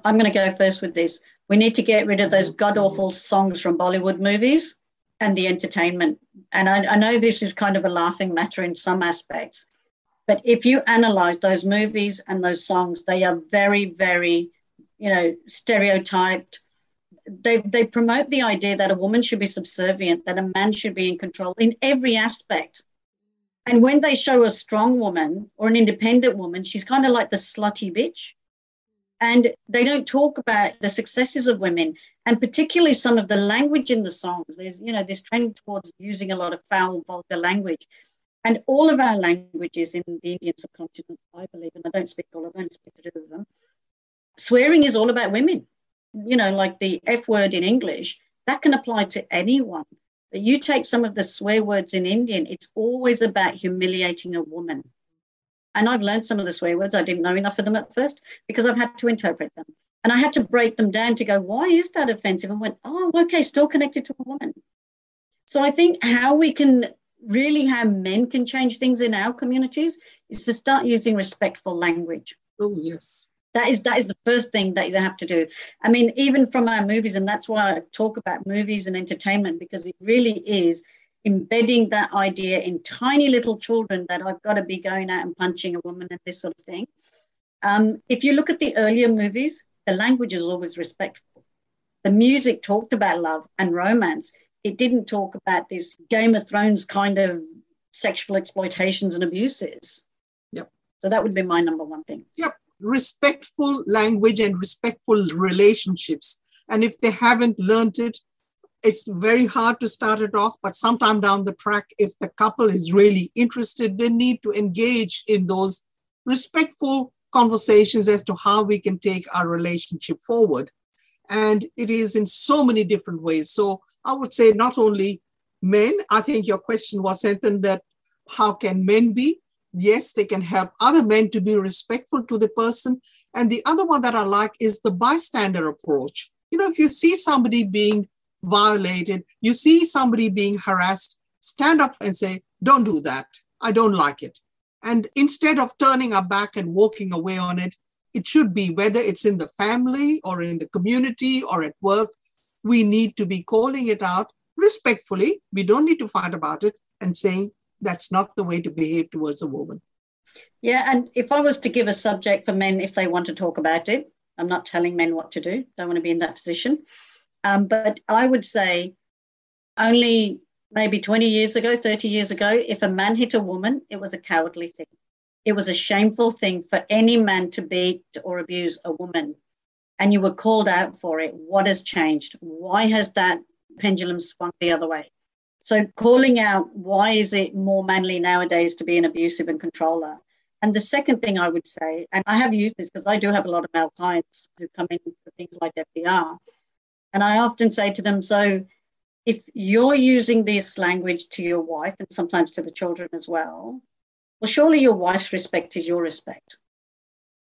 I'm going to go first with this. We need to get rid of those god awful songs from Bollywood movies and the entertainment. And I, I, know this is kind of a laughing matter in some aspects, but if you analyze those movies and those songs, they are very, very, you know, stereotyped. They, they promote the idea that a woman should be subservient, that a man should be in control in every aspect. And when they show a strong woman or an independent woman, she's kind of like the slutty bitch and they don't talk about the successes of women and particularly some of the language in the songs there's you know this trend towards using a lot of foul vulgar language and all of our languages in the indian subcontinent i believe and i don't speak all of them i speak two of them swearing is all about women you know like the f word in english that can apply to anyone but you take some of the swear words in indian it's always about humiliating a woman and I've learned some of the swear words. I didn't know enough of them at first because I've had to interpret them. And I had to break them down to go, why is that offensive? And went, oh, okay, still connected to a woman. So I think how we can really how men can change things in our communities is to start using respectful language. Oh, yes. That is that is the first thing that you have to do. I mean, even from our movies, and that's why I talk about movies and entertainment because it really is embedding that idea in tiny little children that I've got to be going out and punching a woman and this sort of thing. Um, if you look at the earlier movies, the language is always respectful. The music talked about love and romance. It didn't talk about this Game of Thrones kind of sexual exploitations and abuses. Yep. So that would be my number one thing. Yep. Respectful language and respectful relationships. And if they haven't learned it, it's very hard to start it off, but sometime down the track, if the couple is really interested, they need to engage in those respectful conversations as to how we can take our relationship forward. And it is in so many different ways. So I would say not only men, I think your question was something that how can men be? Yes, they can help other men to be respectful to the person. And the other one that I like is the bystander approach. You know, if you see somebody being violated, you see somebody being harassed, stand up and say, don't do that. I don't like it. And instead of turning our back and walking away on it, it should be whether it's in the family or in the community or at work, we need to be calling it out respectfully. We don't need to fight about it and saying that's not the way to behave towards a woman. Yeah, and if I was to give a subject for men, if they want to talk about it, I'm not telling men what to do. Don't want to be in that position. Um, but I would say only maybe 20 years ago, 30 years ago, if a man hit a woman, it was a cowardly thing. It was a shameful thing for any man to beat or abuse a woman. And you were called out for it. What has changed? Why has that pendulum swung the other way? So, calling out why is it more manly nowadays to be an abusive and controller? And the second thing I would say, and I have used this because I do have a lot of male clients who come in for things like FDR. And I often say to them, so if you're using this language to your wife and sometimes to the children as well, well, surely your wife's respect is your respect.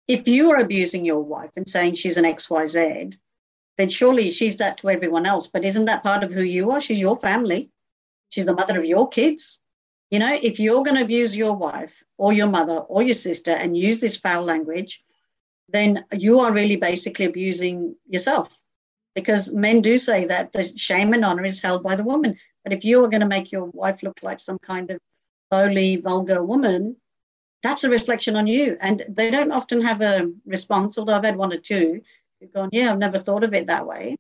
If you are abusing your wife and saying she's an XYZ, then surely she's that to everyone else. But isn't that part of who you are? She's your family. She's the mother of your kids. You know, if you're going to abuse your wife or your mother or your sister and use this foul language, then you are really basically abusing yourself because men do say that the shame and honor is held by the woman. But if you're going to make your wife look like some kind of lowly, vulgar woman, that's a reflection on you. And they don't often have a response, although I've had one or two who've gone, Yeah, I've never thought of it that way.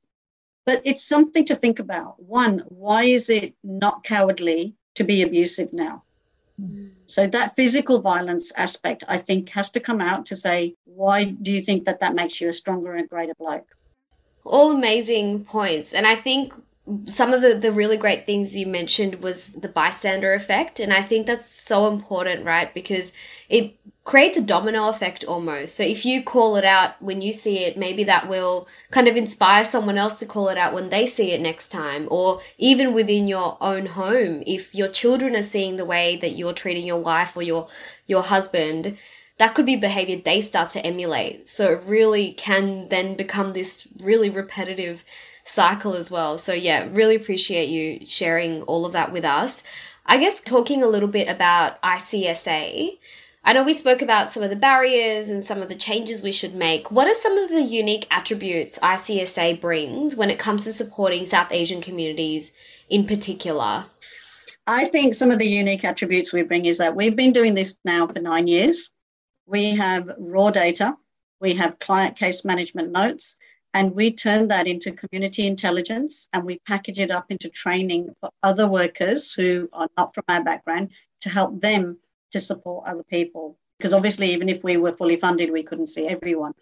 But it's something to think about. One, why is it not cowardly to be abusive now? Mm. So that physical violence aspect, I think, has to come out to say, why do you think that that makes you a stronger and greater bloke? all amazing points. And I think some of the, the really great things you mentioned was the bystander effect. And I think that's so important, right? Because it creates a domino effect almost. So if you call it out when you see it, maybe that will kind of inspire someone else to call it out when they see it next time. Or even within your own home, if your children are seeing the way that you're treating your wife or your, your husband, that could be behavior they start to emulate. So it really can then become this really repetitive cycle as well. So yeah, really appreciate you sharing all of that with us. I guess talking a little bit about ICSA. I know we spoke about some of the barriers and some of the changes we should make. What are some of the unique attributes ICSA brings when it comes to supporting South Asian communities in particular? I think some of the unique attributes we bring is that we've been doing this now for nine years. We have raw data, we have client case management notes, and we turn that into community intelligence and we package it up into training for other workers who are not from our background to help them to support other people. Because obviously, even if we were fully funded, we couldn't see everyone.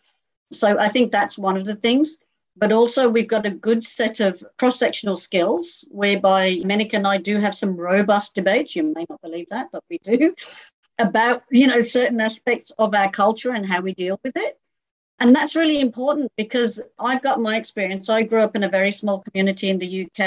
So I think that's one of the things. But also, we've got a good set of cross sectional skills whereby Menaka and I do have some robust debates. You may not believe that, but we do about you know certain aspects of our culture and how we deal with it and that's really important because i've got my experience. I grew up in a very small community in the uk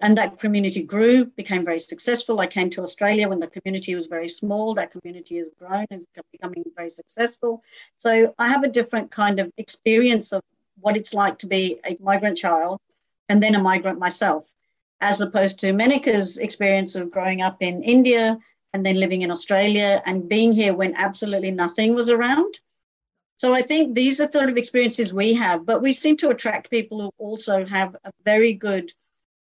and that community grew became very successful. I came to australia when the community was very small. That community has grown is becoming very successful. So i have a different kind of experience of what it's like to be a migrant child and then a migrant myself as opposed to Menaka's experience of growing up in India and then living in Australia and being here when absolutely nothing was around. So I think these are sort of experiences we have, but we seem to attract people who also have a very good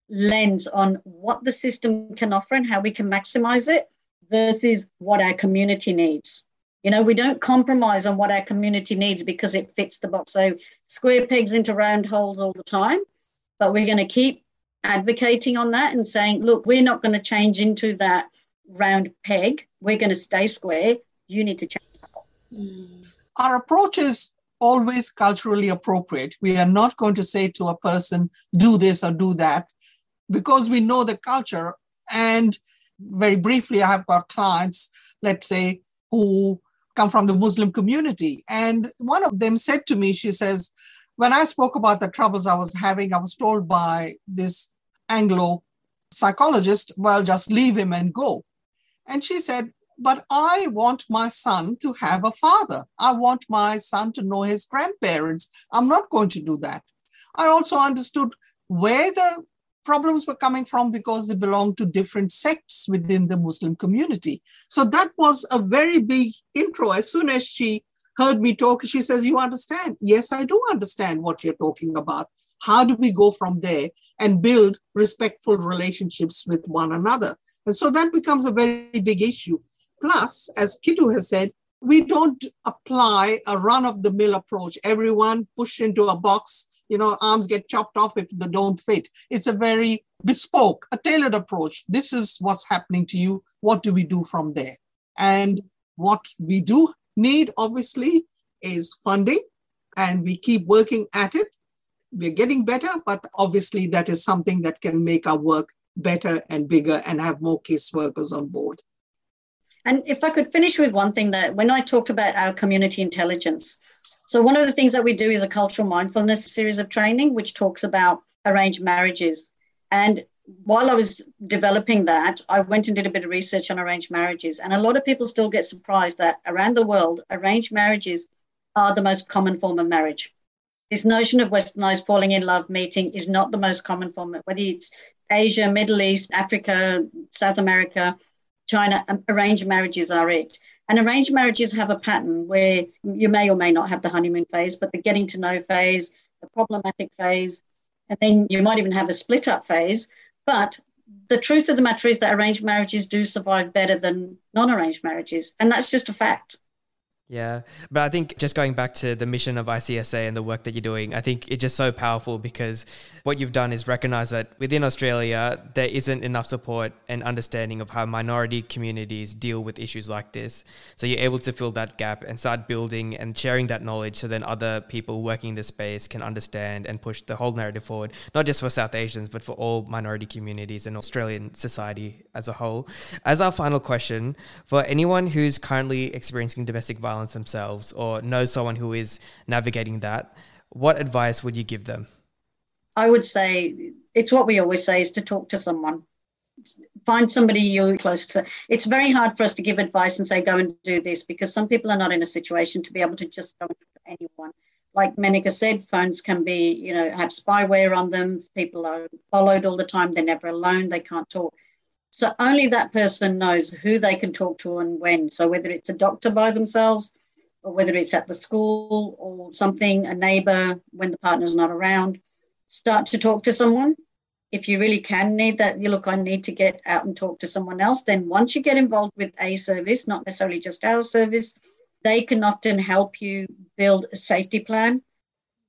lens on what the system can offer and how we can maximize it versus what our community needs. You know, we don't compromise on what our community needs because it fits the box. So square pegs into round holes all the time, but we're going to keep advocating on that and saying, look, we're not going to change into that round peg. We're going to stay square. You need to change. Mm. Our approach is always culturally appropriate. We are not going to say to a person, do this or do that, because we know the culture. And very briefly, I have got clients, let's say, who come from the Muslim community. And one of them said to me, she says, when I spoke about the troubles I was having, I was told by this Anglo psychologist, well, just leave him and go. And she said, But I want my son to have a father. I want my son to know his grandparents. I'm not going to do that. I also understood where the problems were coming from because they belonged to different sects within the Muslim community. So that was a very big intro. As soon as she heard me talk, she says, You understand? Yes, I do understand what you're talking about. How do we go from there and build respectful relationships with one another? And so that becomes a very big issue. Plus, as Kitu has said, we don't apply a run of the mill approach. Everyone push into a box you know, arms get chopped off if they don't fit. It's a very bespoke, a tailored approach. This is what's happening to you. What do we do from there? And what we do need, obviously, is funding, and we keep working at it. We're getting better, but obviously, that is something that can make our work better and bigger and have more caseworkers on board. And if I could finish with one thing that when I talked about our community intelligence, so, one of the things that we do is a cultural mindfulness series of training, which talks about arranged marriages. And while I was developing that, I went and did a bit of research on arranged marriages. And a lot of people still get surprised that around the world, arranged marriages are the most common form of marriage. This notion of westernized falling in love meeting is not the most common form, whether it's Asia, Middle East, Africa, South America, China, um, arranged marriages are it. And arranged marriages have a pattern where you may or may not have the honeymoon phase, but the getting to know phase, the problematic phase, and then you might even have a split up phase. But the truth of the matter is that arranged marriages do survive better than non arranged marriages. And that's just a fact. Yeah. But I think just going back to the mission of ICSA and the work that you're doing, I think it's just so powerful because what you've done is recognize that within Australia, there isn't enough support and understanding of how minority communities deal with issues like this. So you're able to fill that gap and start building and sharing that knowledge so then other people working in this space can understand and push the whole narrative forward, not just for South Asians, but for all minority communities and Australian society as a whole. As our final question, for anyone who's currently experiencing domestic violence, balance themselves or know someone who is navigating that, what advice would you give them? I would say it's what we always say is to talk to someone. Find somebody you're close to. It's very hard for us to give advice and say, go and do this because some people are not in a situation to be able to just go to anyone. Like Menaka said, phones can be, you know, have spyware on them. People are followed all the time. They're never alone. They can't talk. So only that person knows who they can talk to and when. So whether it's a doctor by themselves, or whether it's at the school or something, a neighbor when the partner's not around, start to talk to someone. If you really can need that, you look, I need to get out and talk to someone else. Then once you get involved with a service, not necessarily just our service, they can often help you build a safety plan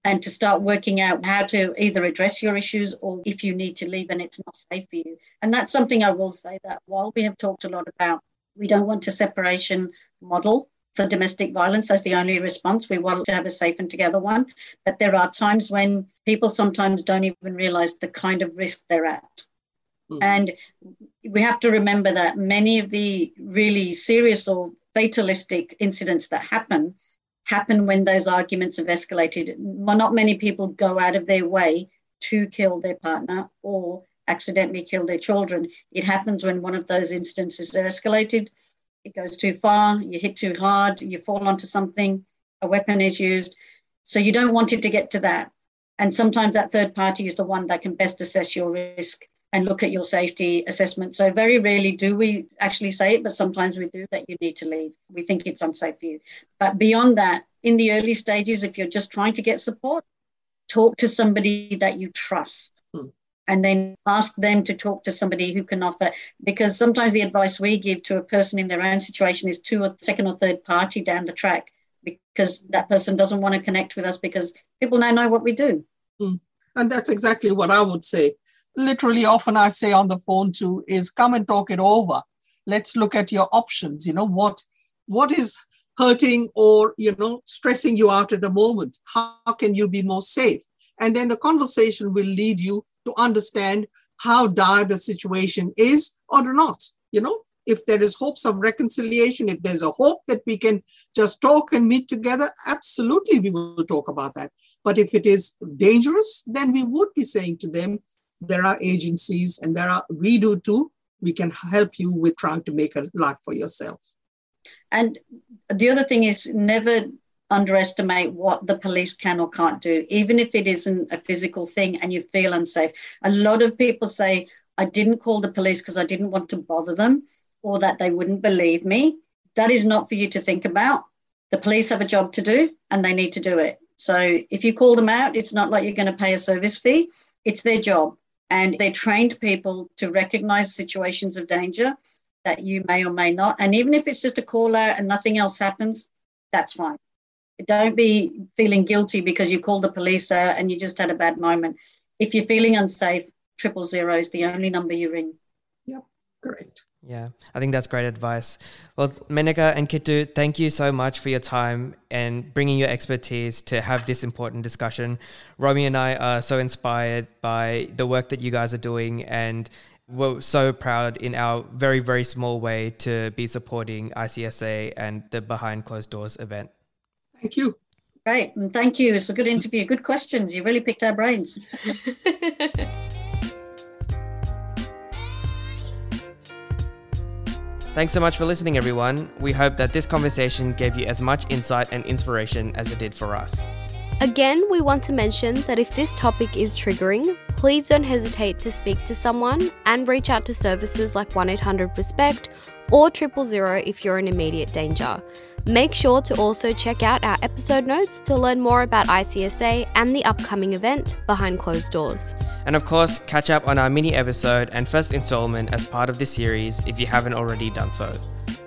and to start working out how to either address your issues or if you need to leave and it's not safe for you. And that's something I will say that while we have talked a lot about, we don't want a separation model for domestic violence as the only response. We want to have a safe and together one. But there are times when people sometimes don't even realize the kind of risk they're at. Mm. And we have to remember that many of the really serious or fatalistic incidents that happen happen when those arguments have escalated. Not many people go out of their way to kill their partner or accidentally kill their children. It happens when one of those instances escalated, it goes too far, you hit too hard, you fall onto something, a weapon is used. So you don't want it to get to that. And sometimes that third party is the one that can best assess your risk and look at your safety assessment. So very rarely do we actually say it, but sometimes we do that you need to leave. We think it's unsafe for you. But beyond that, in the early stages, if you're just trying to get support, talk to somebody that you trust. Hmm. And then ask them to talk to somebody who can offer, because sometimes the advice we give to a person in their own situation is to a second or third party down the track, because that person doesn't want to connect with us because people now know what we do. Hmm. And that's exactly what I would say literally often I say on the phone too is come and talk it over. Let's look at your options. You know, what what is hurting or you know stressing you out at the moment? How can you be more safe? And then the conversation will lead you to understand how dire the situation is or not. You know, if there is hopes of reconciliation, if there's a hope that we can just talk and meet together, absolutely we will talk about that. But if it is dangerous, then we would be saying to them, there are agencies and there are we do too we can help you with trying to make a life for yourself and the other thing is never underestimate what the police can or can't do, even if it isn't a physical thing and you feel unsafe. A lot of people say, I didn't call the police because I didn't want to bother them or that they wouldn't believe me. That is not for you to think about. The police have a job to do and they need to do it. So if you call them out, it's not like you're going to pay a service fee, it's their job. And they trained people to recognize situations of danger that you may or may not. And even if it's just a call out and nothing else happens, that's fine. Don't be feeling guilty because you called the police out and you just had a bad moment. If you're feeling unsafe, triple zero is the only number you ring. Yep, correct. Yeah, I think that's great advice. Well, Menaka and Kitu, thank you so much for your time and bringing your expertise to have this important discussion. Romy and I are so inspired by the work that you guys are doing, and we're so proud in our very, very small way to be supporting ICSA and the Behind Closed Doors event. Thank you. Great, and thank you. It's a good interview. Good questions. You really picked our brains. Thanks so much for listening, everyone. We hope that this conversation gave you as much insight and inspiration as it did for us. Again, we want to mention that if this topic is triggering, please don't hesitate to speak to someone and reach out to services like 1 800 RESPECT or triple zero if you're in immediate danger. Make sure to also check out our episode notes to learn more about ICSA and the upcoming event behind closed doors. And of course, catch up on our mini episode and first installment as part of this series if you haven't already done so.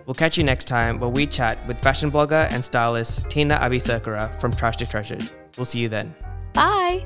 We'll catch you next time where we chat with fashion blogger and stylist Tina Abisakura from Trash to Treasured. We'll see you then. Bye!